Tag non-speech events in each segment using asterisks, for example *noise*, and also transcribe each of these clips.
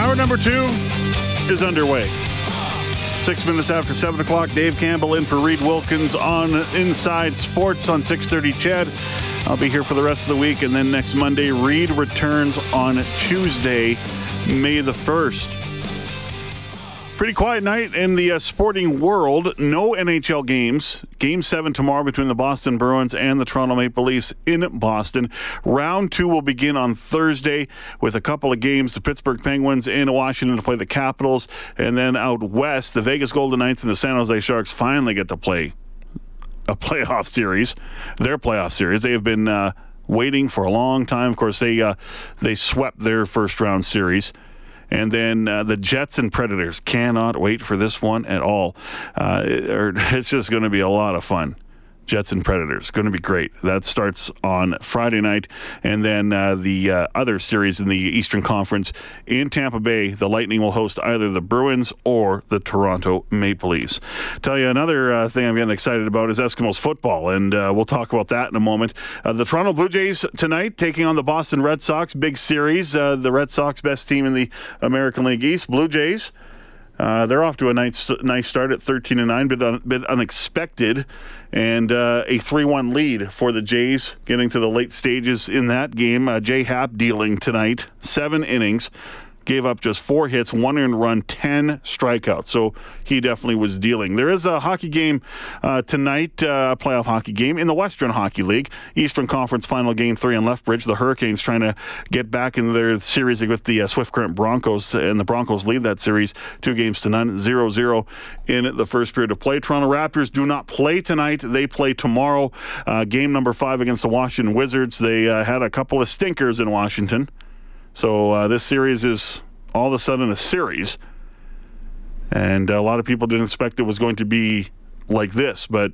Hour number two is underway. Six minutes after seven o'clock, Dave Campbell in for Reed Wilkins on Inside Sports on 6:30. CHED, I'll be here for the rest of the week, and then next Monday, Reed returns on Tuesday, May the first. Pretty quiet night in the uh, sporting world. No NHL games. Game seven tomorrow between the Boston Bruins and the Toronto Maple Leafs in Boston. Round two will begin on Thursday with a couple of games. The Pittsburgh Penguins in Washington to play the Capitals. And then out west, the Vegas Golden Knights and the San Jose Sharks finally get to play a playoff *laughs* series. Their playoff series. They have been uh, waiting for a long time. Of course, they, uh, they swept their first round series. And then uh, the Jets and Predators cannot wait for this one at all. Uh, it, *laughs* it's just going to be a lot of fun. Jets and Predators. Going to be great. That starts on Friday night. And then uh, the uh, other series in the Eastern Conference in Tampa Bay, the Lightning will host either the Bruins or the Toronto Maple Leafs. Tell you another uh, thing I'm getting excited about is Eskimos football, and uh, we'll talk about that in a moment. Uh, the Toronto Blue Jays tonight taking on the Boston Red Sox. Big series. Uh, the Red Sox, best team in the American League East. Blue Jays. Uh, they're off to a nice, nice start at 13 and 9, but un, bit unexpected, and uh, a 3 1 lead for the Jays, getting to the late stages in that game. Uh, Jay Happ dealing tonight, seven innings, gave up just four hits, one earned run, 10 strikeouts. So he definitely was dealing. There is a hockey game uh, tonight, a uh, playoff hockey game in the Western Hockey League. Eastern Conference final game three in Lethbridge. The Hurricanes trying to get back in their series with the uh, Swift Current Broncos, and the Broncos lead that series two games to none, 0 0 in the first period of play. Toronto Raptors do not play tonight. They play tomorrow. Uh, game number five against the Washington Wizards. They uh, had a couple of stinkers in Washington. So uh, this series is all of a sudden a series. And a lot of people didn't expect it was going to be like this, but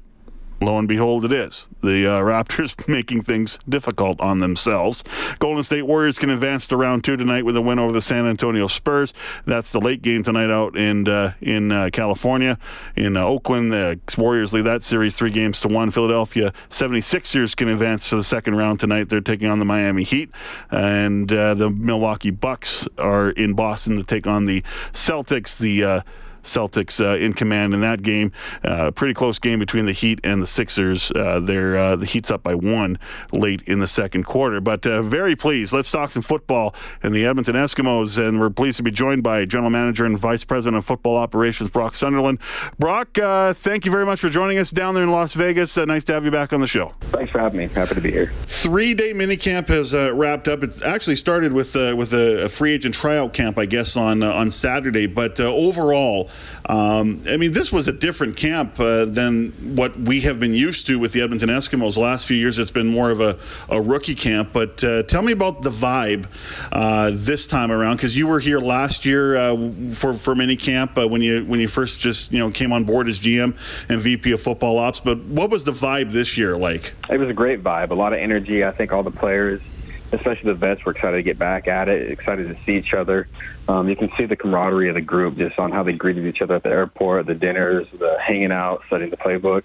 lo and behold, it is. The uh, *laughs* Raptors making things difficult on themselves. Golden State Warriors can advance to round two tonight with a win over the San Antonio Spurs. That's the late game tonight out in uh, in uh, California, in uh, Oakland. The Warriors lead that series three games to one. Philadelphia 76ers can advance to the second round tonight. They're taking on the Miami Heat, and uh, the Milwaukee Bucks are in Boston to take on the Celtics. The uh, Celtics uh, in command in that game. Uh, pretty close game between the Heat and the Sixers. Uh, they're, uh, the Heat's up by one late in the second quarter. But uh, very pleased. Let's talk some football in the Edmonton Eskimos. And we're pleased to be joined by General Manager and Vice President of Football Operations, Brock Sunderland. Brock, uh, thank you very much for joining us down there in Las Vegas. nice to have you back on the show. Thanks for having me. Happy to be here. Three day minicamp has wrapped up. It actually started with with a, a, free agent tryout camp, I guess, on on Saturday. But overall, um, I mean, this was a different camp uh, than what we have been used to with the Edmonton Eskimos. The last few years, it's been more of a, a rookie camp. But uh, tell me about the vibe uh, this time around, because you were here last year uh, for for mini camp uh, when you when you first just you know came on board as GM and VP of Football Ops. But what was the vibe this year like? It was a great vibe, a lot of energy. I think all the players especially the vets were excited to get back at it, excited to see each other. Um, you can see the camaraderie of the group just on how they greeted each other at the airport, the dinners, the hanging out, studying the playbook,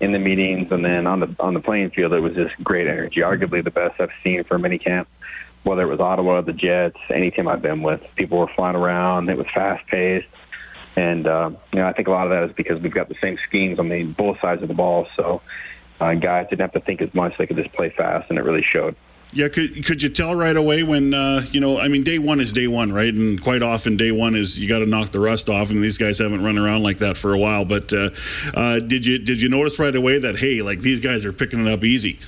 in the meetings, and then on the on the playing field, it was just great energy. Arguably the best I've seen for mini camp. Whether it was Ottawa, the Jets, any team I've been with, people were flying around. It was fast paced, and uh, you know I think a lot of that is because we've got the same schemes on the both sides of the ball. So uh, guys didn't have to think as much; they could just play fast, and it really showed Yeah, could could you tell right away when uh, you know? I mean, day one is day one, right? And quite often, day one is you got to knock the rust off, and these guys haven't run around like that for a while. But uh, uh, did you did you notice right away that hey, like these guys are picking it up easy?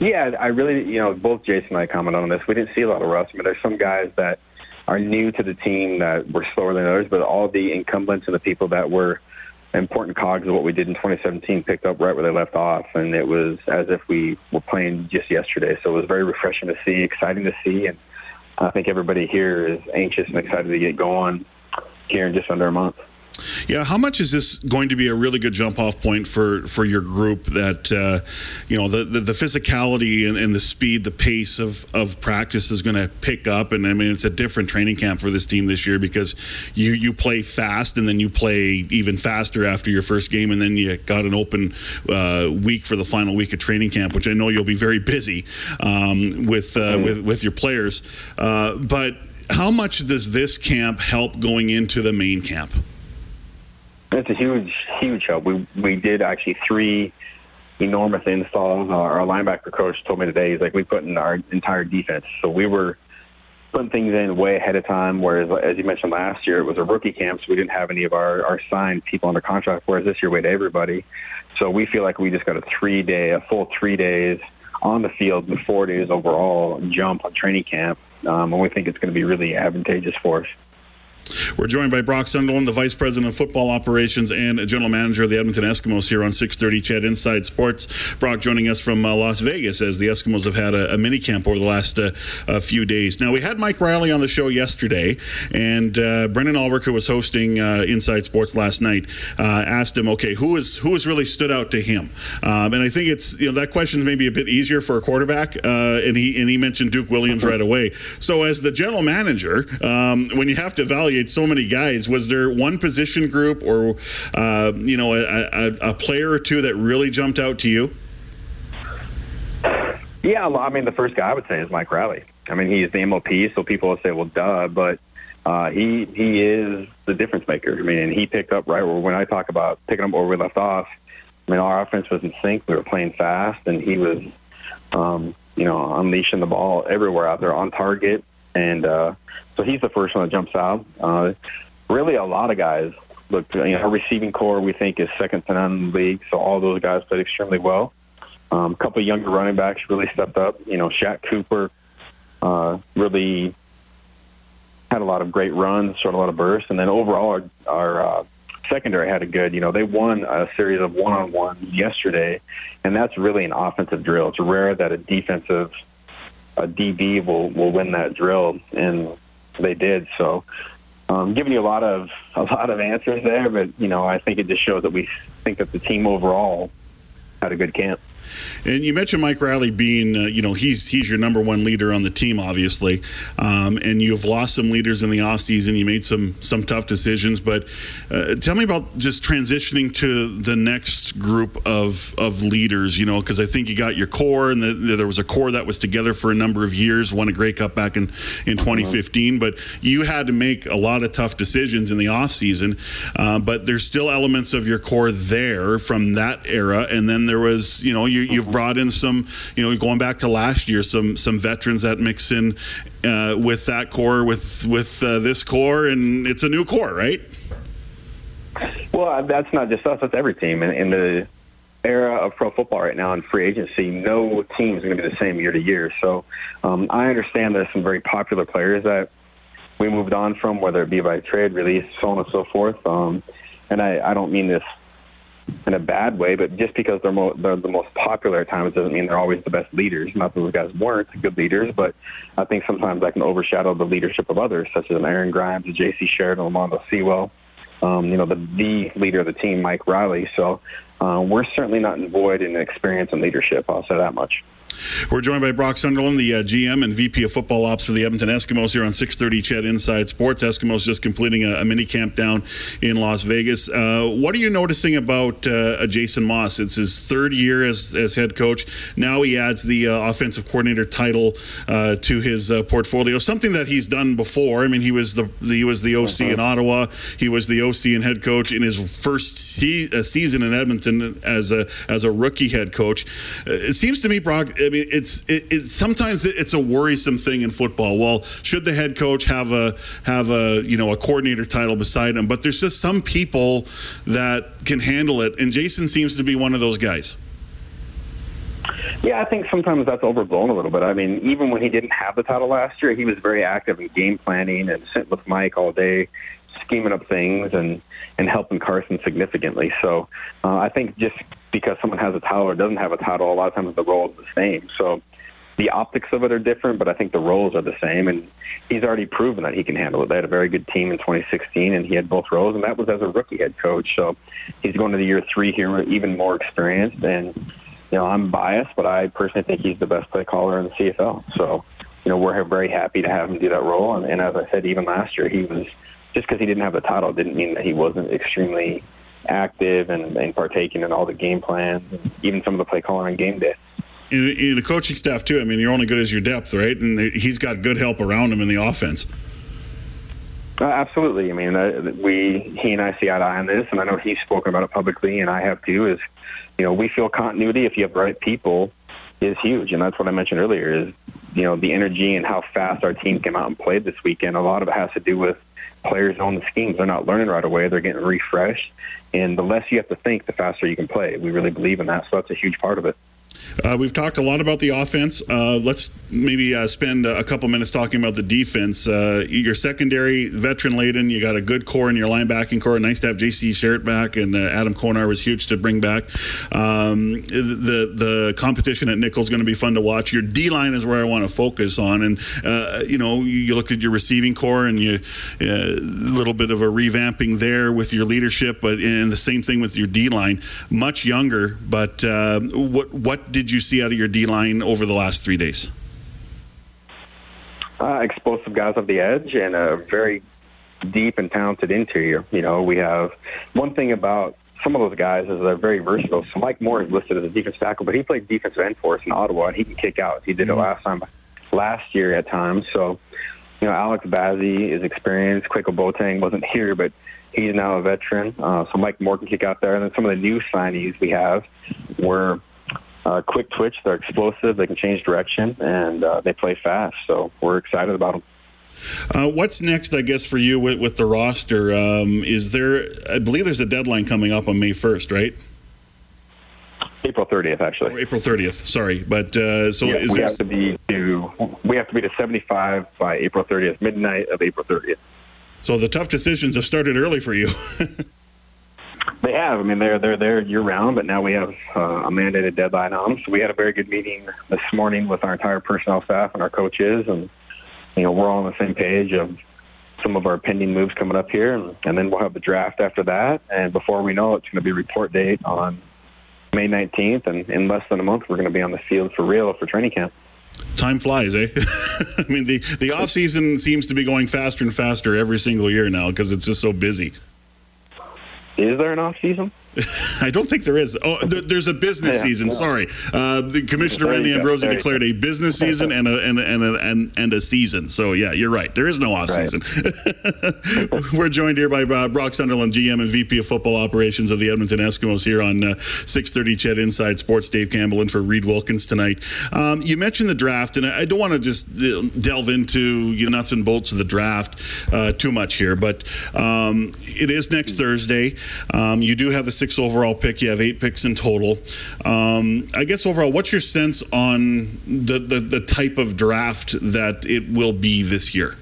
Yeah, I really, you know, both Jason and I commented on this. We didn't see a lot of rust. I mean, there's some guys that are new to the team that were slower than others, but all the incumbents and the people that were important cogs of what we did in 2017 picked up right where they left off, and it was as if we were playing just yesterday. So it was very refreshing to see, exciting to see, and I think everybody here is anxious and excited to get going here in just under a month. Yeah, how much is this going to be a really good jump off point for, for your group? That uh, you know the, the, the physicality and, and, the speed, the pace of, of practice is going to pick up, and I mean it's a different training camp for this team this year because you you play fast and then you play even faster after your first game, and then you got an open uh, week for the final week of training camp, which I know you'll be very busy um, with uh, mm-hmm. with with your players, uh, but. How much does this camp help going into the main camp? It's a huge, huge help. We we did actually three enormous installs. Our, our linebacker coach told me today he's like we put in our entire defense. So we were putting things in way ahead of time. Whereas, as you mentioned last year, it was a rookie camp, so we didn't have any of our, our signed people under contract. Whereas this year, we had everybody. So we feel like we just got a three day, a full three days on the field, the four days overall jump on training camp, um, and we think it's going to be really advantageous for us. We're joined by Brock Sunderland, the Vice President of Football Operations and General Manager of the Edmonton Eskimos here on 630 CHED Inside Sports. Brock joining us from uh, Las Vegas as the Eskimos have had a, a mini camp over the last uh, few days. Now, we had Mike Reilly on the show yesterday, and uh, Brendan Ulrich, who was hosting uh, Inside Sports last night, uh, asked him, okay, who, is, who has really stood out to him? Um, and I think it's, you know, that question is maybe a bit easier for a quarterback, uh, and, he, and he mentioned Duke Williams right away. So, as the general manager, um, when you have to evaluate so many guys. Was there one position group or, uh, you know, a, a, a, player or two that really jumped out to you? Yeah, I mean, the first guy I would say is Mike Reilly. I mean, he's the MOP, so people will say, well, duh, but uh, he he is the difference maker. I mean, and he picked up right where when I talk about picking up where we left off. I mean, our offense was in sync. We were playing fast, and he was, um, you know, unleashing the ball everywhere out there on target. And uh, so he's the first one that jumps out. Uh, really, a lot of guys look. You know, our receiving corps we think is second to none in the league. So all those guys played extremely well. Um, a couple of younger running backs really stepped up. You know, Shaq Cooper uh, really had a lot of great runs, showed a lot of bursts, and then overall our, our uh, secondary had a good. You know, they won a series of one-on-ones yesterday, and that's really an offensive drill. It's rare that a defensive a DB will will win that drill, and they did. So, um, giving you a lot of *laughs* a lot of answers there, but you know, I think it just shows that we think that the team overall had a good camp. And you mentioned Mike Reilly being, uh, you know, he's he's your number one leader on the team, obviously. Um, and you've lost some leaders in the offseason. You made some some tough decisions, but uh, tell me about just transitioning to the next group of of leaders. You know, because I think you got your core, and the, the, there was a core that was together for a number of years. Won a Grey Cup back in in 2015, but you had to make a lot of tough decisions in the offseason. Uh, but there's still elements of your core there from that era, and then there was, you know, you you, have brought in some, you know, going back to last year, some some veterans that mix in uh, with that core, with with uh, this core, and it's a new core, right? Well, that's not just us; that's every team. In, in the era of pro football right now in free agency, no team is going to be the same year to year. So, um, I understand there's some very popular players that we moved on from, whether it be by trade, release, so on and so forth. Um, and I, I don't mean this in a bad way, but just because they're, mo- they're the most popular at times doesn't mean they're always the best leaders. Not that those guys weren't good leaders, but I think sometimes that can overshadow the leadership of others, such as Aaron Grymes, J.C. Sherritt, Almondo Sewell. Um, you know, the the leader of the team, Mike Reilly. So uh, we're certainly not void in experience and leadership. I'll say that much. We're joined by Brock Sunderland, the uh, GM and VP of Football Ops for the Edmonton Eskimos here on 630 CHED Inside Sports. Eskimos just completing a, a mini camp down in Las Vegas. Uh, what are you noticing about uh, Jason Maas? It's his third year as, as head coach. Now he adds the uh, offensive coordinator title uh, to his uh, portfolio, something that he's done before. I mean, he was the, the he was the OC in uh-huh. Ottawa. He was the OC and head coach in his first se- season in Edmonton as a as a rookie head coach. it seems to me, Brock I mean, it's it, it, sometimes it's a worrisome thing in football. Well, should the head coach have a have a you know a coordinator title beside him? But there's just some people that can handle it, and Jason seems to be one of those guys. Yeah, I think sometimes that's overblown a little bit. I mean, even when he didn't have the title last year, he was very active in game planning and sitting with Mike all day, scheming up things and and helping Carson significantly. So uh, I think just because someone has a title or doesn't have a title, a lot of times the role is the same. So the optics of it are different, but I think the roles are the same. And he's already proven that he can handle it. They had a very good team in 2016, and he had both roles, and that was as a rookie head coach. So he's going to the year three here, even more experienced and you know, I'm biased, but I personally think he's the best play caller in the CFL. So, you know, we're very happy to have him do that role. And, and as I said, even last year, he was just because he didn't have a title didn't mean that he wasn't extremely active and, and partaking in all the game plans, and even some of the play calling on game day. The coaching staff too. I mean, you're only good as your depth, right? And he's got good help around him in the offense. Uh, absolutely. I mean, uh, we he and I see eye to eye on this, and I know he's spoken about it publicly, and I have too. Is you know, we feel continuity if you have the right people is huge, and that's what I mentioned earlier. Is you know the energy and how fast our team came out and played this weekend. A lot of it has to do with players on the schemes. They're not learning right away; they're getting refreshed, and the less you have to think, the faster you can play. We really believe in that, so that's a huge part of it. Uh, we've talked a lot about the offense. Uh, let's maybe uh, spend a couple minutes talking about the defense. Uh, your secondary, veteran laden. You got a good core in your linebacking corps. Nice to have J.C. Sherritt back, and uh, Adam Konar was huge to bring back. Um, the the competition at nickel is going to be fun to watch. Your D line is where I want to focus on, and uh, you know you look at your receiving corps and a little bit of a revamping there with your leadership, but and the same thing with your D line. Much younger, but what what did you see out of your D line over the last three days? Uh, explosive guys off the edge and a very deep and talented interior. You know, we have one thing about some of those guys is they're very versatile. So Mike Moore is listed as a defense tackle, but he played defensive end for us in Ottawa, and he can kick out. He did mm-hmm. it last time, last year at times. So, you know, Alex Bazzie is experienced. Kwaku Boateng wasn't here, but he's now a veteran. Uh, so Mike Moore can kick out there. And then some of the new signees we have were uh, quick twitch. They're explosive. They can change direction, and uh, they play fast. So we're excited about them. Uh, what's next, I guess, for you with, with the roster? Um, is there, I believe there's a deadline coming up on May 1st, right? April 30th, actually. Or April 30th, sorry. But uh, so yeah, is we have to be to we have to be to 75 by April 30th, midnight of April 30th. So the tough decisions have started early for you. *laughs* They have. I mean, they're they're there year round, but now we have uh, a mandated deadline on them. So we had a very good meeting this morning with our entire personnel staff and our coaches, and you know we're all on the same page of some of our pending moves coming up here, and, and then we'll have the draft after that. And before we know it, it's going to be report date on May 19th, and in less than a month, we're going to be on the field for real for training camp. Time flies, eh? *laughs* I mean, the the *laughs* off season seems to be going faster and faster every single year now because it's just so busy. Is there an off season? *laughs* I don't think there is. Oh, there's a business yeah, season. Sorry, uh, the Commissioner Randy Ambrosie declared a business season and a and a, and a, and, and a season. So yeah, you're right. There is no off right. season. *laughs* We're joined here by uh, Brock Sunderland, GM and VP of Football Operations of the Edmonton Eskimos, here on uh, 6:30 CHED Inside Sports. Dave Campbell in for Reed Wilkins tonight. Um, you mentioned the draft, and I don't want to just uh, delve into you know, nuts and bolts of the draft uh, too much here, but um, it is next Thursday. Um, you do have the sixth overall pick. You have eight picks in total. Um, I guess overall, what's your sense on the, the, the type of draft that it will be this year?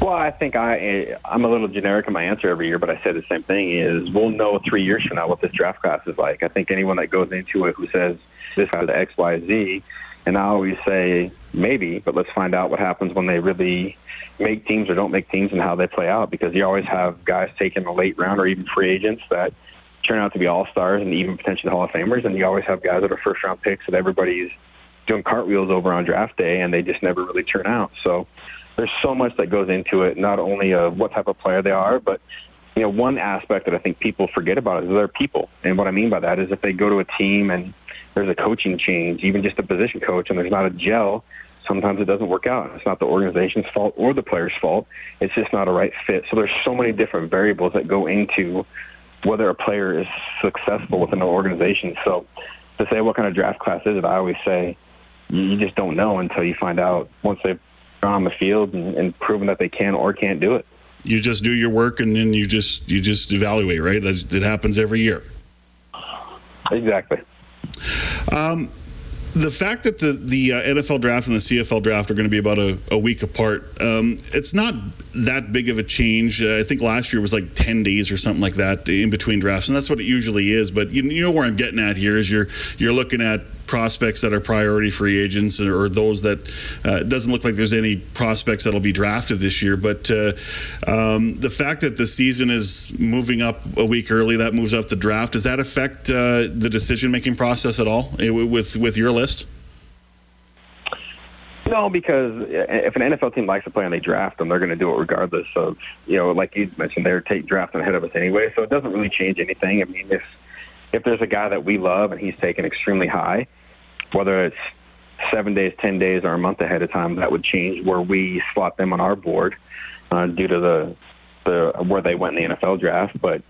Well, I think I I'm a little generic in my answer every year, but I say the same thing: is we'll know three years from now what this draft class is like. I think anyone that goes into it who says this has X, Y, Z, and I always say maybe, but let's find out what happens when they really make teams or don't make teams and how they play out because you always have guys taking the late round or even free agents that turn out to be all stars and even potentially Hall of Famers, and you always have guys that are first round picks that everybody's doing cartwheels over on draft day and they just never really turn out. So there's so much that goes into it, not only of what type of player they are, but you know, one aspect that I think people forget about is they're people. And what I mean by that is if they go to a team and there's a coaching change, even just a position coach, and there's not a gel, sometimes it doesn't work out. It's not the organization's fault or the player's fault. It's just not a right fit. So there's so many different variables that go into whether a player is successful within an organization. So to say what kind of draft class is it, I always say you just don't know until you find out once they've gone on the field and, and proven that they can or can't do it. You just do your work and then you just you just evaluate, right? That it happens every year. Exactly. Um, the fact that the the uh, NFL draft and the CFL draft are going to be about a, a week apart, um, it's not that big of a change. Uh, I think last year was like ten days or something like that in between drafts, and that's what it usually is. But you, you know where I'm getting at here is you're you're looking at prospects that are priority free agents or those that uh, it doesn't look like there's any prospects that'll be drafted this year. But uh, um, the fact that the season is moving up a week early, that moves up the draft. Does that affect uh, the decision making process at all eh, with with your list? No, because if an NFL team likes to play and they draft them, they're going to do it regardless of, you know, like you mentioned, they're take drafting ahead of us anyway. So it doesn't really change anything. I mean, if if there's a guy that we love and he's taken extremely high, whether it's seven days, ten days, or a month ahead of time, that would change where we slot them on our board uh, due to the the where they went in the NFL draft. But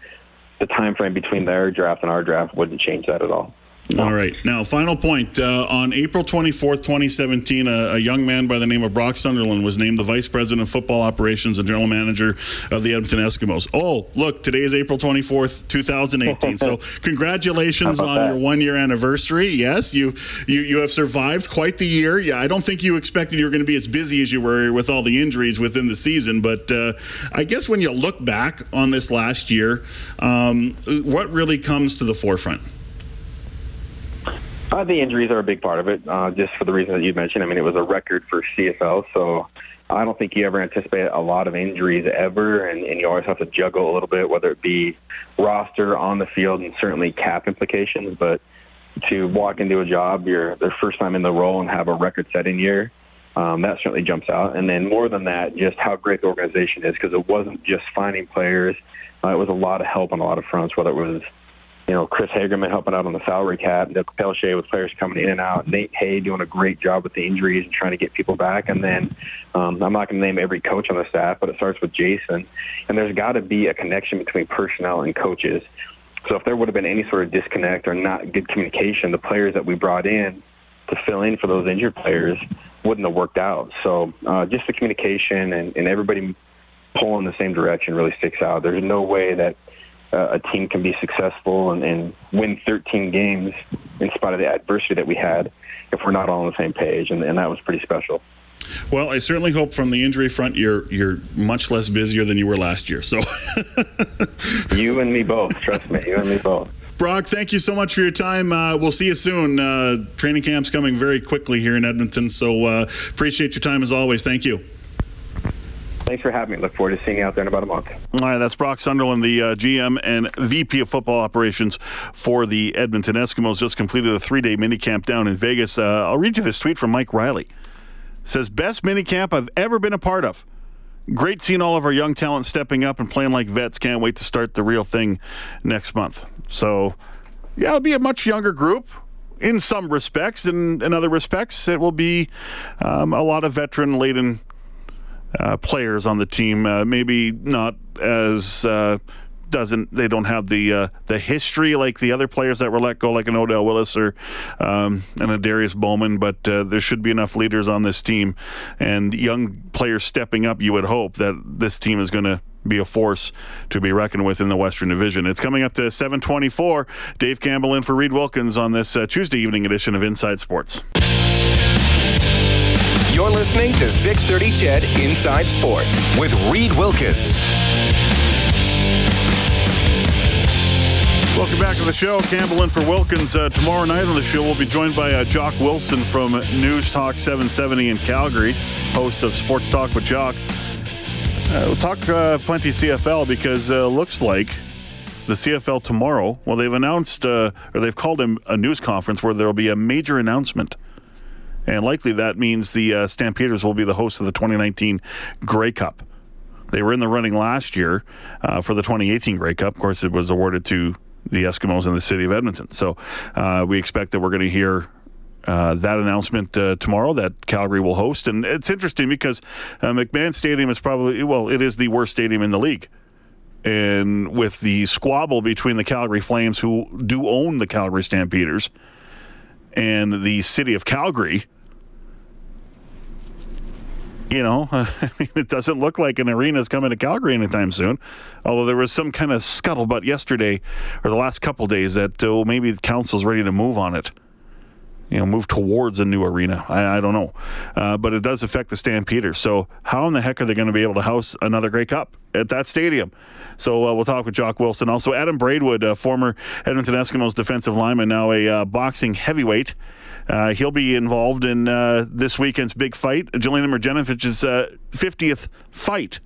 the time frame between their draft and our draft wouldn't change that at all. All right. Now, final point. Uh, on April 24th, 2017, a, a, young man by the name of Brock Sunderland was named the Vice President of Football Operations and General Manager of the Edmonton Eskimos. Oh, look, today is April 24th, 2018. so, *laughs* congratulations on that? your one year anniversary. Yes, you, you, you have survived quite the year. Yeah, I don't think you expected you were going to be as busy as you were with all the injuries within the season. But uh, I guess when you look back on this last year, um, what really comes to the forefront? Uh, the injuries are a big part of it, uh, just for the reason that you mentioned. I mean, it was a record for CFL, so I don't think you ever anticipate a lot of injuries ever, and, and you always have to juggle a little bit, whether it be roster on the field and certainly cap implications. But to walk into a job, you're their first time in the role and have a record-setting year, um, that certainly jumps out. And then more than that, just how great the organization is, because it wasn't just finding players; uh, it was a lot of help on a lot of fronts, whether it was you know, Chris Hagerman helping out on the salary cap, Nick Pelche with players coming in and out, Nate Hay doing a great job with the injuries and trying to get people back. And then um, I'm not going to name every coach on the staff, but it starts with Jason. And there's got to be a connection between personnel and coaches. So if there would have been any sort of disconnect or not good communication, the players that we brought in to fill in for those injured players wouldn't have worked out. So uh, just the communication and, and everybody pulling the same direction really sticks out. There's no way that – uh, a team can be successful and, and win 13 games in spite of the adversity that we had if we're not all on the same page, and, and that was pretty special. Well, I certainly hope from the injury front you're you're much less busier than you were last year. So *laughs* you and me both. Trust me, you and me both. Brock, thank you so much for your time. Uh, we'll see you soon. Uh, training camp's coming very quickly here in Edmonton, so uh, appreciate your time as always. Thank you. Thanks for having me. Look forward to seeing you out there in about a month. All right, that's Brock Sunderland, the uh, GM and VP of football operations for the Edmonton Eskimos. Just completed a three-day minicamp down in Vegas. Uh, I'll read you this tweet from Mike Reilly. It says best minicamp I've ever been a part of. Great seeing all of our young talent stepping up and playing like vets. Can't wait to start the real thing next month. So, yeah, it'll be a much younger group in some respects, and in other respects, it will be um, a lot of veteran laden uh, players on the team. Uh, maybe not as uh, doesn't they don't have the uh, the history like the other players that were let go, like an Odell Willis or um, and a Darius Bowman. But uh, there should be enough leaders on this team and young players stepping up. You would hope that this team is going to be a force to be reckoned with in the Western Division. It's coming up to 724. Dave Campbell in for Reed Wilkins on this uh, Tuesday evening edition of Inside Sports. You're listening to 630 CHED Inside Sports with Reed Wilkins. Welcome back to the show. Campbell in for Wilkins. Uh, tomorrow night on the show, we'll be joined by uh, Jock Wilson from News Talk 770 in Calgary, host of Sports Talk with Jock. Uh, we'll talk uh, plenty CFL because uh, looks like the CFL tomorrow. Well, they've announced uh, or they've called a news conference where there will be a major announcement and likely that means the uh, Stampeders will be the host of the 2019 Grey Cup. They were in the running last year uh, for the 2018 Grey Cup. Of course, it was awarded to the Eskimos in the city of Edmonton. So uh, we expect that we're going to hear uh, that announcement uh, tomorrow that Calgary will host. And it's interesting because uh, McMahon Stadium is probably, well, it is the worst stadium in the league. And with the squabble between the Calgary Flames, who do own the Calgary Stampeders, and the city of Calgary. You know, *laughs* I mean, it doesn't look like an arena is coming to Calgary anytime soon. Although there was some kind of scuttlebutt yesterday or the last couple days that oh, maybe the council's ready to move on it you know, move towards a new arena. I, I don't know. Uh, but it does affect the Stampeders. So, how in the heck are they going to be able to house another Grey Cup at that stadium? So, uh, we'll talk with Jock Wilson. Also, Adam Braidwood, uh, former Edmonton Eskimos defensive lineman, now a uh, boxing heavyweight. Uh, he'll be involved in uh, this weekend's big fight, Jelena Mrdjenovich's 50th fight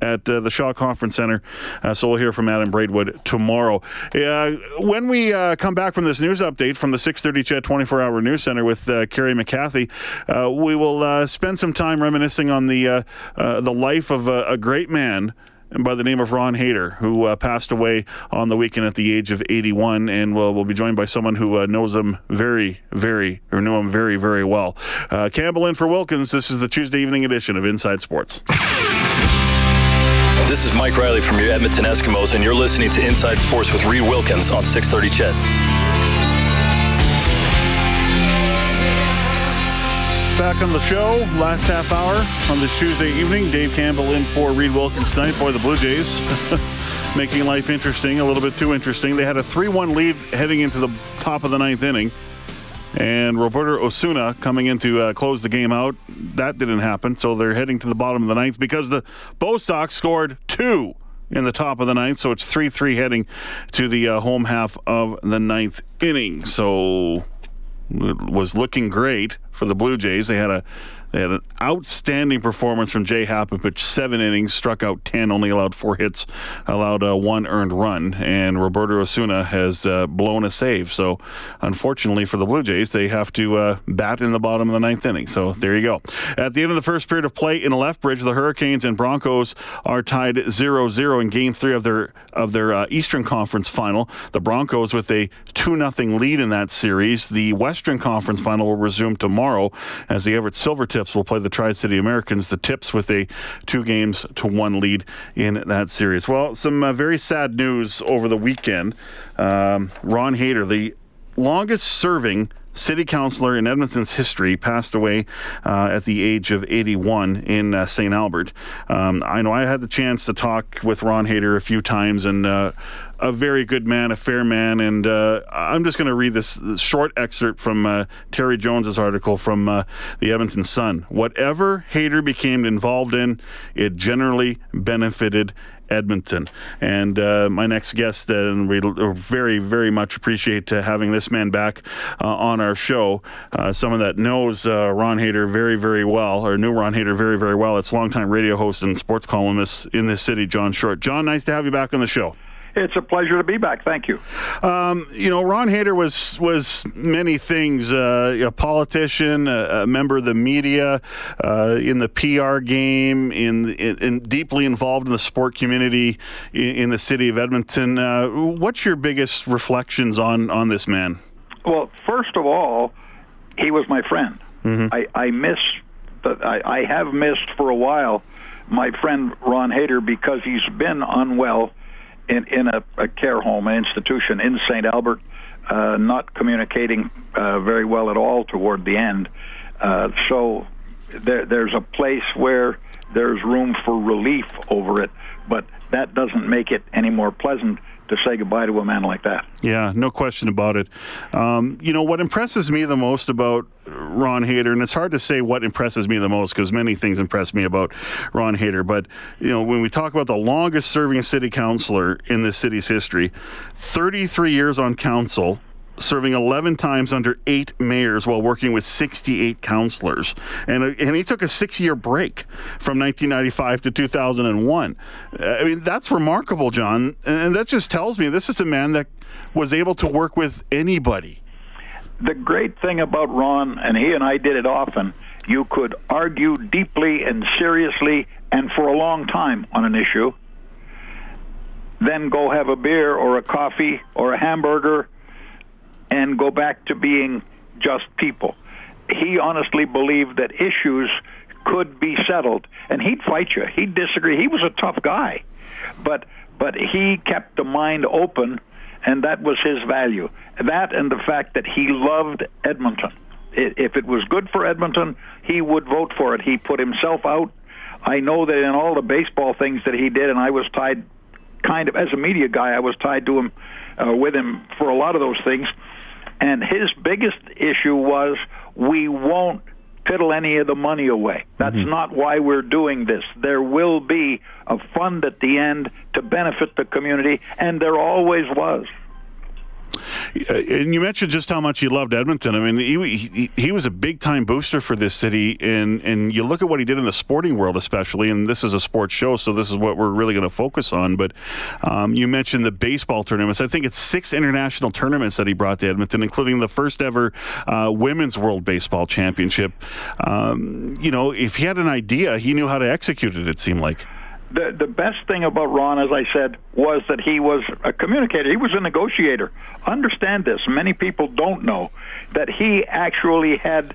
at uh, the Shaw Conference Center. Uh, so we'll hear from Adam Braidwood tomorrow. Uh, when we uh, come back from this news update from the 6:30 CHED 24-hour news center with uh, Carrie McCarthy, uh, we will spend some time reminiscing on the the life of a, a great man by the name of Ron Hayter, who uh, passed away on the weekend at the age of 81, and we'll, we'll be joined by someone who uh, knows him very, very, or knew him very, very well. Uh, Campbell in for Wilkins. This is the Tuesday evening edition of Inside Sports. This is Mike Reilly from your Edmonton Eskimos, and you're listening to Inside Sports with Reed Wilkins on 630 CHED. Back on the show, last half hour on this Tuesday evening. Dave Campbell in for Reed Wilkins tonight. Boy, the Blue Jays *laughs* making life interesting, a little bit too interesting. They had a 3 1 lead heading into the top of the ninth inning. And Roberto Osuna coming in to uh, close the game out. That didn't happen. So they're heading to the bottom of the ninth because the Bo Sox scored two in the top of the ninth. So it's 3 3 heading to the uh, home half of the ninth inning. So it was looking great for the Blue Jays. They had a they had an outstanding performance from Jay Happ, pitched seven innings, struck out 10, only allowed four hits, allowed uh, one earned run. And Roberto Osuna has uh, blown a save. So, unfortunately for the Blue Jays, they have to uh, bat in the bottom of the ninth inning. So, there you go. At the end of the first period of play in Lethbridge, the Hurricanes and Broncos are tied 0 0 in game three of their, of their uh, Eastern Conference final. The Broncos with a 2 0 lead in that series. The Western Conference final will resume tomorrow as the Everett Silver Tips will play the Tri City Americans. The Tips with a two games to one lead in that series. Well, some uh, very sad news over the weekend. Um, Ron Hayter, the longest serving city councilor in Edmonton's history, passed away uh, at the age of 81 in uh, St. Albert. Um, I know I had the chance to talk with Ron Hayter a few times, and uh, a very good man, a fair man. And uh, I'm just going to read this, this, short excerpt from uh, Terry Jones's article from uh, the Edmonton Sun. Whatever Hayter became involved in, it generally benefited Edmonton. And uh, my next guest, uh, and we very, very much appreciate uh, having this man back uh, on our show. Uh, someone that knows uh, Ron Hayter very, very well, or knew Ron Hayter very, very well. It's longtime radio host and sports columnist in this city, John Short. John, nice to have you back on the show. It's a pleasure to be back. Thank you. Um, you know, Ron Hayter was was many things: uh, a politician, a, a, member of the media, uh, in the PR game, in, in, in, deeply involved in the sport community in, in the city of Edmonton. Uh, what's your biggest reflections on on this man? Well, first of all, he was my friend. Mm-hmm. I, I miss, I, I have missed for a while my friend Ron Hayter because he's been unwell in, in a, a care home, an institution in St. Albert, uh, not communicating uh, very well at all toward the end. Uh, so there, there's a place where there's room for relief over it, but that doesn't make it any more pleasant to say goodbye to a man like that. Yeah, no question about it. Um, you know, what impresses me the most about Ron Hayter, and it's hard to say what impresses me the most because many things impress me about Ron Hayter, but, you know, when we talk about the longest serving city councilor in this city's history, 33 years on council, serving 11 times under eight mayors while working with 68 councilors. And, uh, and he took a six year break from 1995 to 2001. Uh, I mean, that's remarkable, John. And that just tells me this is a man that was able to work with anybody. The great thing about Ron, and he and I did it often, you could argue deeply and seriously and for a long time on an issue, then go have a beer or a coffee or a hamburger and go back to being just people. He honestly believed that issues could be settled, and he'd fight you. He'd disagree. He was a tough guy, but but he kept the mind open and that was his value. That and the fact that he loved Edmonton. If it was good for Edmonton, he would vote for it. He put himself out. I know that in all the baseball things that he did, and I was tied, kind of as a media guy, I was tied to him, uh, with him for a lot of those things. And his biggest issue was we won't fiddle any of the money away. That's mm-hmm. not why we're doing this. There will be a fund at the end to benefit the community, and there always was. Uh, and you mentioned just how much he loved Edmonton. I mean, he, he, he was a big time booster for this city, and and you look at what he did in the sporting world, especially. And this is a sports show, so this is what we're really going to focus on. But um, you mentioned the baseball tournaments. I think it's six international tournaments that he brought to Edmonton, including the first ever uh, women's World Baseball Championship. Um, you know, if he had an idea, he knew how to execute it. It seemed like the the best thing about Ron, as I said, was that he was a communicator. He was a negotiator. Understand this. Many people don't know that he actually had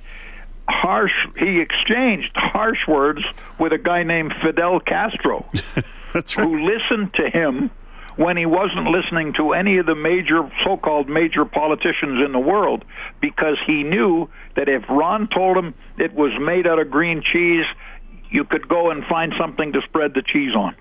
harsh. He exchanged harsh words with a guy named Fidel Castro, *laughs* right. who listened to him when he wasn't listening to any of the major so-called major politicians in the world because he knew that if Ron told him it was made out of green cheese you could go and find something to spread the cheese on.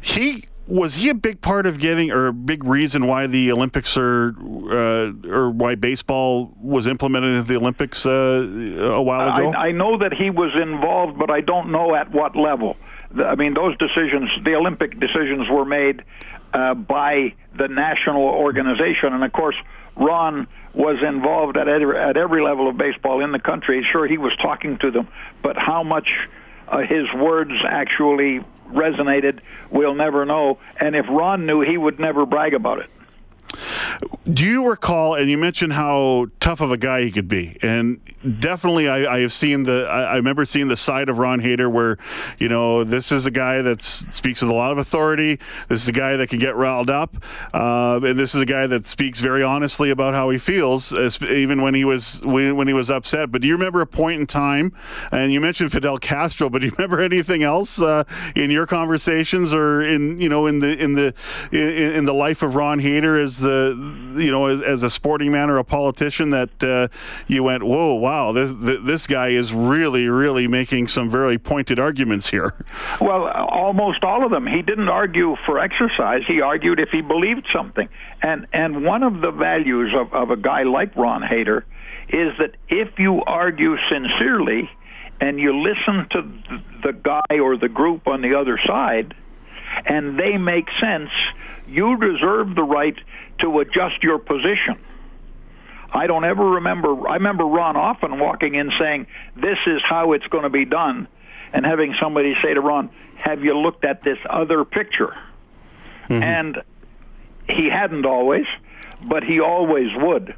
He was he a big part of getting or a big reason why the Olympics are uh, or why baseball was implemented into the Olympics uh, a while ago? I, I, know that he was involved, but I don't know at what level. I mean, those decisions, the Olympic decisions, were made uh, by the national organization, and of course, Ron was involved at every, at every level of baseball in the country. Sure, he was talking to them, but how much uh, his words actually resonated, we'll never know. And if Ron knew, he would never brag about it. Do you recall? And you mentioned how tough of a guy he could be, and definitely, I, I have seen the. I, I, remember seeing the side of Ron Hayter where, you know, this is a guy that speaks with a lot of authority. This is a guy that can get riled up, uh, and this is a guy that speaks very honestly about how he feels, even when he was when he was upset. But do you remember a point in time? And you mentioned Fidel Castro, but do you remember *laughs* anything else uh, in your conversations or in you know in the in the in, in the life of Ron Hayter as the you know as, as a sporting man or a politician that uh, you went, whoa, wow, this this guy is really really making some very pointed arguments here. Well, almost all of them. He didn't argue for exercise. He argued if he believed something. And and one of the values of, of a guy like Ron Hayter is that if you argue sincerely and you listen to the guy or the group on the other side and they make sense, you deserve the right to adjust your position. I don't ever remember. I remember Ron often walking in saying, "This is how it's going to be done," and having somebody say to Ron, "Have you looked at this other picture?" Mm-hmm. And he hadn't always, but he always would.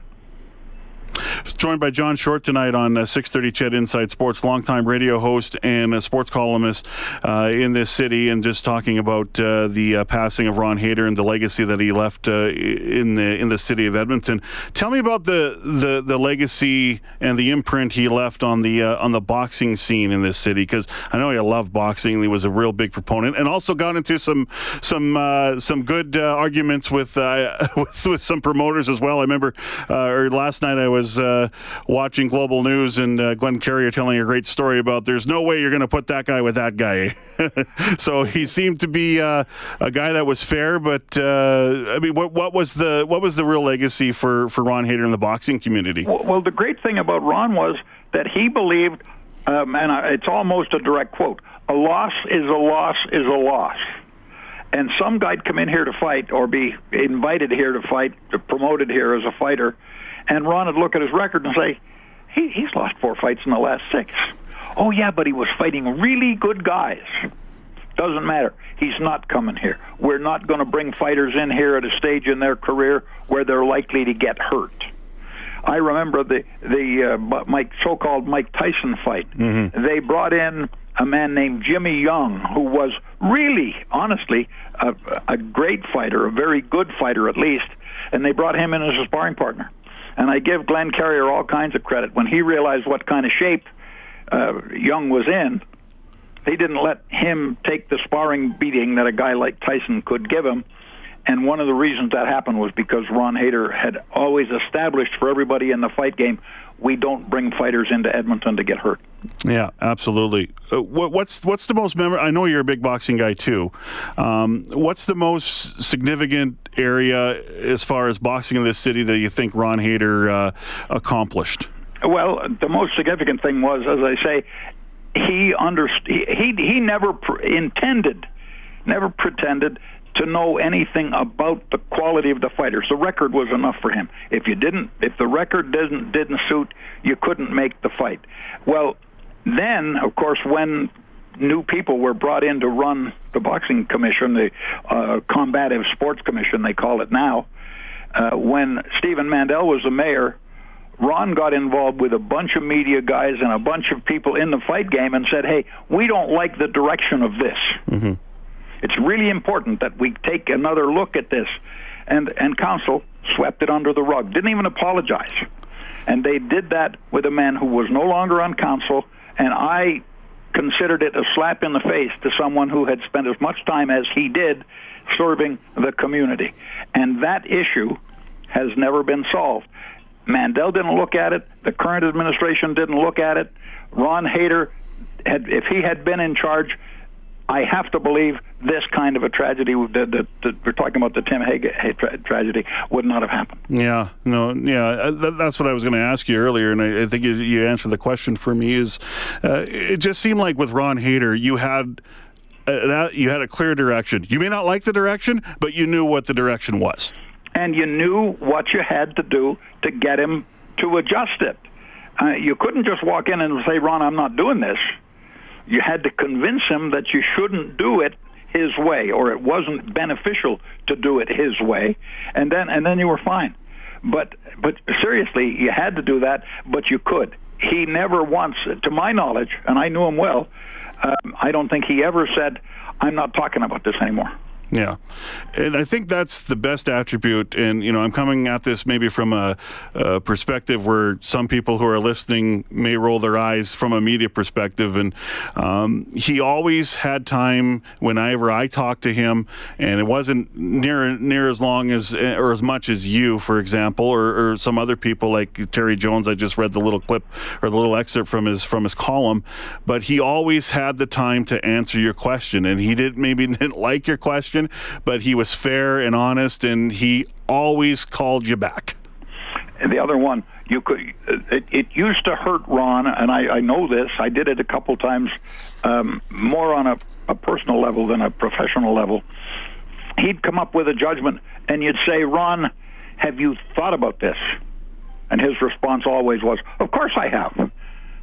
Joined by John Short tonight on uh, 6:30 CHED Inside Sports, longtime radio host and sports columnist uh, in this city, and just talking about uh, the uh, passing of Ron Hayter and the legacy that he left uh, in the in the city of Edmonton. Tell me about the the, the legacy and the imprint he left on the uh, on the boxing scene in this city, because I know he loved boxing. He was a real big proponent, and also got into some some some good arguments with, *laughs* with, with some promoters as well. I remember or last night I was uh, watching Global News and uh, Glenn Carrier telling a great story about there's no way you're going to put that guy with that guy. *laughs* so he seemed to be uh, a guy that was fair, but uh, I mean, what, what was the what was the real legacy for for Ron Hayter in the boxing community? Well, the great thing about Ron was that he believed, um, and it's almost a direct quote: "A loss is a loss is a loss." and some guy'd come in here to fight or be invited here to fight, promoted here as a fighter, and Ron would look at his record and say, he, he's lost four fights in the last six. Oh, yeah, but he was fighting really good guys. Doesn't matter. He's not coming here. We're not going to bring fighters in here at a stage in their career where they're likely to get hurt. I remember the the uh, Mike so-called Mike Tyson fight. Mm-hmm. They brought in a man named Jimmy Young, who was really, honestly, a, a great fighter, a very good fighter at least, and they brought him in as a sparring partner. And I give Glenn Carrier all kinds of credit. When he realized what kind of shape uh, Young was in, he didn't let him take the sparring beating that a guy like Tyson could give him. And one of the reasons that happened was because Ron Hayter had always established for everybody in the fight game, we don't bring fighters into Edmonton to get hurt. Yeah, absolutely. Uh, what, what's what's the most memorable? I know you're a big boxing guy too. Um, what's the most significant area as far as boxing in this city that you think Ron Hayter uh, accomplished? Well, the most significant thing was, as I say, he underst- he, he he never pr- intended, never pretended to know anything about the quality of the fighters. The record was enough for him. If you didn't, if the record didn't didn't suit, you couldn't make the fight. Well, then of course when new people were brought in to run the boxing commission, the uh, combative sports commission they call it now. Uh, when Stephen Mandel was the mayor, Ron got involved with a bunch of media guys and a bunch of people in the fight game and said, "Hey, we don't like the direction of this." Mm-hmm. It's really important that we take another look at this. And, and council swept it under the rug, didn't even apologize. And they did that with a man who was no longer on council, and I considered it a slap in the face to someone who had spent as much time as he did serving the community. And that issue has never been solved. Mandel didn't look at it. The current administration didn't look at it. Ron Hayter, had, if he had been in charge, I have to believe this kind of a tragedy that, that, that we're talking about the Tim Hague tra- tragedy would not have happened. Yeah, no, yeah, uh, that's what I was going to ask you earlier, and I, think you, you, answered the question for me. Is uh, it just seemed like with Ron Hayter, you had. Uh, you had a clear direction. You may not like the direction, but you knew what the direction was. And you knew what you had to do to get him to adjust it. Uh, you couldn't just walk in and say, Ron, I'm not doing this you had to convince him that you shouldn't do it his way or it wasn't beneficial to do it his way and then and then you were fine. But but seriously you had to do that but you could. He never once to my knowledge and I knew him well um, I don't think he ever said I'm not talking about this anymore yeah, and I think that's the best attribute. And you know, I'm coming at this maybe from a, a, perspective where some people who are listening may roll their eyes from a media perspective. And um, he always had time whenever I talked to him, and it wasn't near near as long as or as much as you, for example, or, or some other people like Terry Jones. I just read the little clip or the little excerpt from his from his column, but he always had the time to answer your question, and he did maybe *laughs* didn't like your question but he was fair and honest, and he always called you back. And the other one, you could. It, it used to hurt Ron, and I, I know this. I did it a couple times, um, more on a, a personal level than a professional level. He'd come up with a judgment, and you'd say, "Ron, have you thought about this?" And his response always was, "Of course I have."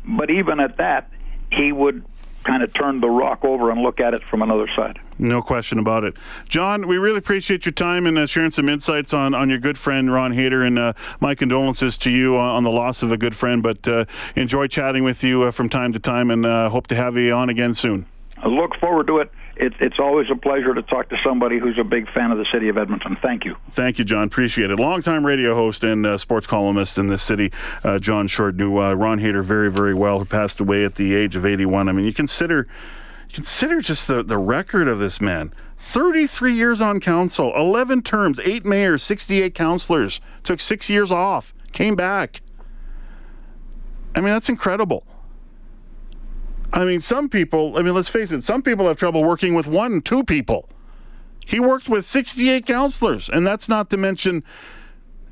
But even at that, he would kind of turn the rock over and look at it from another side. No question about it. John, we really appreciate your time and uh, sharing some insights on, on your good friend, Ron Hayter, and uh, my condolences to you on, the loss of a good friend. But uh, enjoy chatting with you uh, from time to time and uh, hope to have you on again soon. I look forward to it it, it's always a pleasure to talk to somebody who's a big fan of the city of Edmonton. Thank you. Thank you, John. Appreciate it. Longtime radio host and uh, sports columnist in this city, uh, John Short, knew uh, Ron Hayter very, very well, who passed away at the age of 81. I mean, you consider consider just the, the record of this man. 33 years on council, 11 terms, 8 mayors, 68 councilors, took six years off, came back. I mean, that's incredible. I mean, some people, I mean, let's face it, some people have trouble working with one, two people. He worked with 68 counselors, and that's not to mention,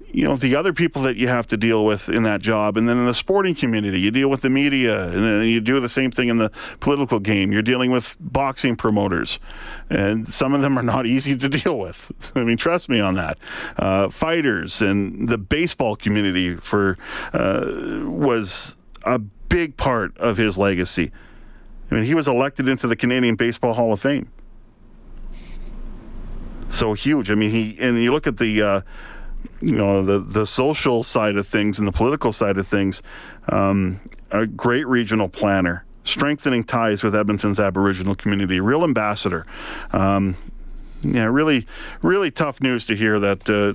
you know, the other people that you have to deal with in that job. And then in the sporting community, you deal with the media, and then you do the same thing in the political game. You're dealing with boxing promoters, and some of them are not *laughs* easy to deal with. I mean, trust me on that. Uh, fighters and the baseball community for uh, was a big part of his legacy. I mean, he was elected into the Canadian Baseball Hall of Fame. So huge. I mean, he and you look at the, uh, you know, the the social side of things and the political side of things. Um, a great regional planner, strengthening ties with Edmonton's Aboriginal community, real ambassador. Um, yeah, really, really tough news to hear that, uh,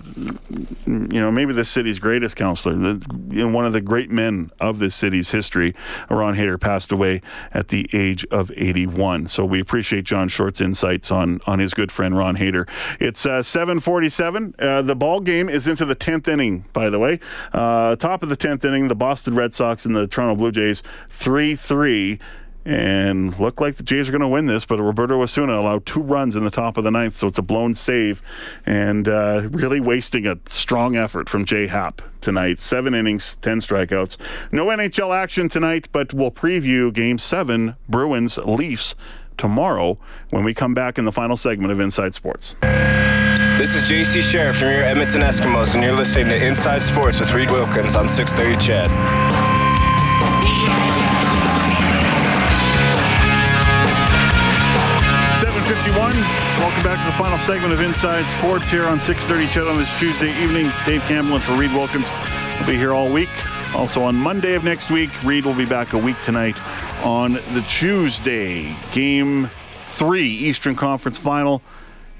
you know, maybe the city's greatest counselor, the, you know, one of the great men of this city's history, Ron Hayter, passed away at the age of 81. So we appreciate John Short's insights on on his good friend Ron Hayter. It's uh, 7:47. Uh, the ball game is into the 10th inning, by the way. Uh, top of the 10th inning, the Boston Red Sox and the Toronto Blue Jays, 3-3 and look like the Jays are going to win this. But Roberto Osuna allowed two runs in the top of the ninth, so it's a blown save, and uh, really wasting a strong effort from Jay Happ tonight. Seven innings, ten strikeouts. No NHL action tonight, but we'll preview Game Seven, Bruins Leafs tomorrow when we come back in the final segment of Inside Sports. This is JC Sherritt from your Edmonton Eskimos, and you're listening to Inside Sports with Reed Wilkins on 630 CHED. The final segment of Inside Sports here on 6:30 CHED on this Tuesday evening. Dave Campbell and for Reed Wilkins will be here all week. Also on Monday of next week, Reed will be back a week tonight on the Tuesday. Game three, Eastern Conference Final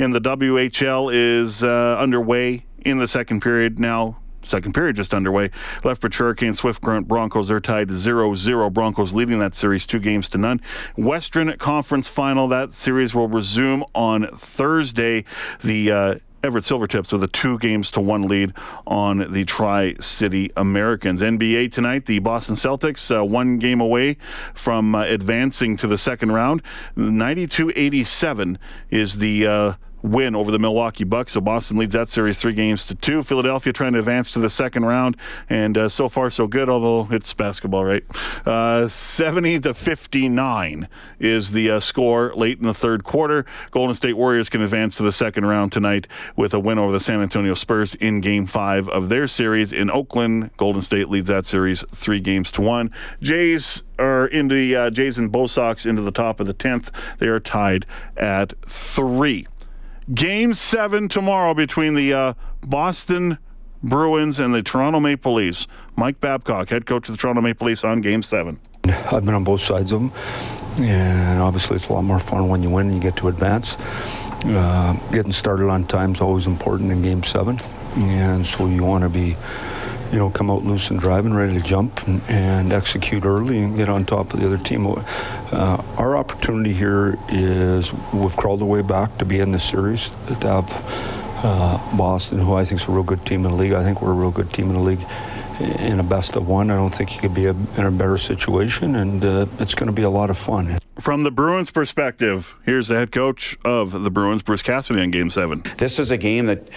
in the WHL is uh, underway in the second period now. Second period just underway. Lethbridge Hurricane, Swift Current Broncos, they're tied 0 0. Broncos leading that series two games to none. Western Conference final, that series will resume on Thursday. The uh, Everett Silvertips with a two games to one lead on the Tri City Americans. NBA tonight, the Boston Celtics, uh, one game away from uh, advancing to the second round. 92 87 is the. Win over the Milwaukee Bucks. So Boston leads that series three games to two. Philadelphia trying to advance to the second round, and uh, so far so good. Although it's basketball, right? Uh, Seventy to fifty-nine is the uh, score late in the third quarter. Golden State Warriors can advance to the second round tonight with a win over the San Antonio Spurs in Game Five of their series in Oakland. Golden State leads that series three games to one. Jays are into the uh, Jays and Bo Sox into the top of the tenth. They are tied at three. Game seven tomorrow between the uh, Boston Bruins and the Toronto Maple Leafs. Mike Babcock, head coach of the Toronto Maple Leafs, on Game seven. I've been on both sides of them, and obviously it's a lot more fun when you win and you get to advance. Uh, getting started on time is always important in Game seven, and so you want to be you know, come out loose and driving, ready to jump and, and, execute early and get on top of the other team. Uh, our opportunity here is we've crawled our way back to be in the series, to have uh, Boston, who I think is a real good team in the league. I think we're a real good team in the league. In a best of one, I don't think you could be a, in a better situation, and uh, it's going to be a lot of fun. From the Bruins' perspective, here's the head coach of the Bruins, Bruce Cassidy, on Game Seven. This is a game that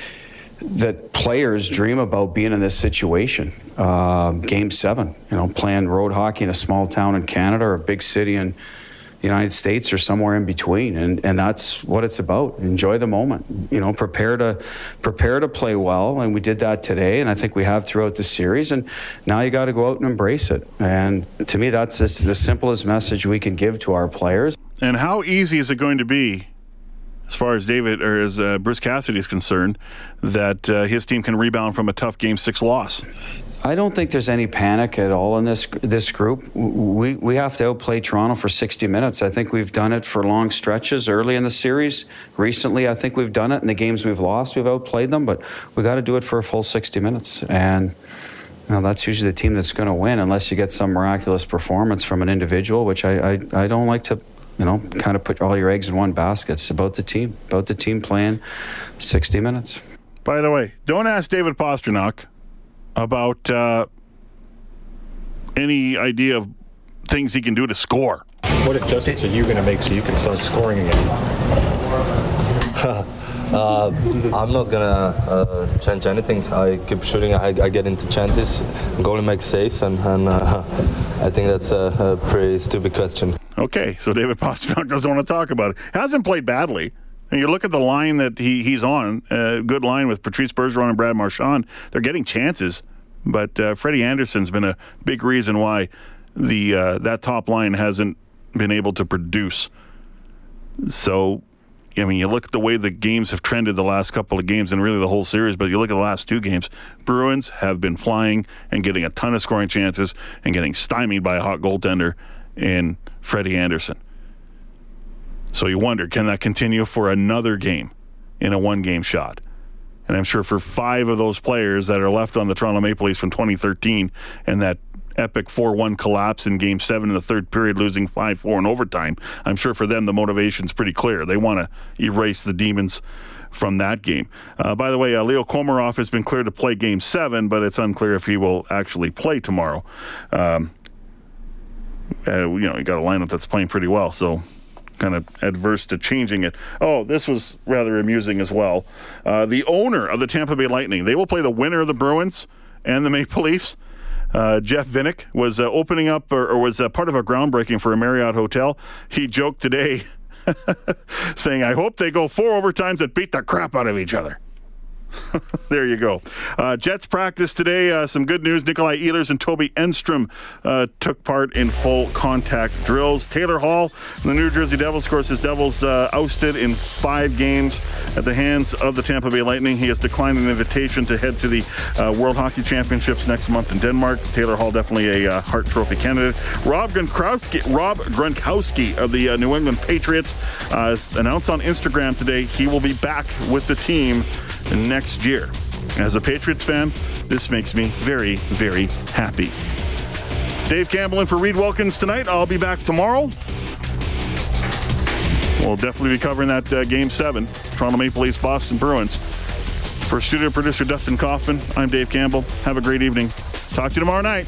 that players dream about being in this situation. Uh, game seven, you know, playing road hockey in a small town in Canada or a big city in the United States or somewhere in between, and and that's what it's about. Enjoy the moment. You know, prepare to prepare to play well, and we did that today, and I think we have throughout the series. And now you got to go out and embrace it. And to me, that's the simplest message we can give to our players. And how easy is it going to be as far as David or as uh, Bruce Cassidy is concerned, that uh, his team can rebound from a tough Game Six loss. I don't think there's any panic at all in this this group. We we have to outplay Toronto for 60 minutes. I think we've done it for long stretches early in the series. Recently, I think we've done it in the games we've lost. We've outplayed them, but we got to do it for a full 60 minutes and. You know, that's usually the team that's going to win, unless you get some miraculous performance from an individual, which I, I, I don't like to you know, kind of put all your eggs in one basket. It's about the team, about the team playing 60 minutes. By the way, don't ask David Pastrnak about uh, any idea of things he can do to score. What adjustments are you going to make so you can start scoring again? *laughs* uh, I'm not gonna uh, change anything. I keep shooting. I, I, get into chances. Goalie makes saves, and, and uh, *laughs* I think that's a, a pretty stupid question. Okay, so David Pastrnak doesn't want to talk about it. Hasn't played badly. And you look at the line that he, he's on, uh, good line with Patrice Bergeron and Brad Marchand. They're getting chances, but uh, Freddie Andersen's been a big reason why the uh, that top line hasn't been able to produce. So, I mean, you look at the way the games have trended the last couple of games and really the whole series, but you look at the last two games, Bruins have been flying and getting a ton of scoring chances and getting stymied by a hot goaltender in Freddie Andersen. So you wonder, can that continue for another game? in a one game shot. And I'm sure for five of those players that are left on the Toronto Maple Leafs from 2013 and that epic 4 1 collapse in game seven in the third period, losing 5 4 in overtime, I'm sure for them the motivation's pretty clear. They want to erase the demons from that game. Uh, by the way, uh, Leo Komarov has been cleared to play game seven, but it's unclear if he will actually play tomorrow. Um, uh, you know, you got a lineup that's playing pretty well, so kind of adverse to changing it. Oh, this was rather amusing as well. Uh, the owner of the Tampa Bay Lightning, they will play the winner of the Bruins and the Maple Leafs. Uh, Jeff Vinik was uh, opening up or, or was uh, part of a groundbreaking for a Marriott hotel. He joked today, *laughs* saying, I hope they go four overtimes and beat the crap out of each other. *laughs* there you go. Uh, Jets practice today. Uh, some good news. Nikolai Ehlers and Toby Enstrom uh, took part in full contact drills. Taylor Hall, the New Jersey Devils, of course, his Devils uh, ousted in five games at the hands of the Tampa Bay Lightning. He has declined an invitation to head to the uh, World Hockey Championships next month in Denmark. Taylor Hall, definitely a uh, Hart Trophy candidate. Rob Gronkowski, Rob Gronkowski of the New England Patriots announced on Instagram today he will be back with the team next year. As a Patriots fan, this makes me very, very happy. Dave Campbell in for Reed Wilkins tonight. I'll be back tomorrow. We'll definitely be covering that uh, game seven, Toronto Maple Leafs, Boston Bruins. For studio producer Dustin Kaufman, I'm Dave Campbell. Have a great evening. Talk to you tomorrow night.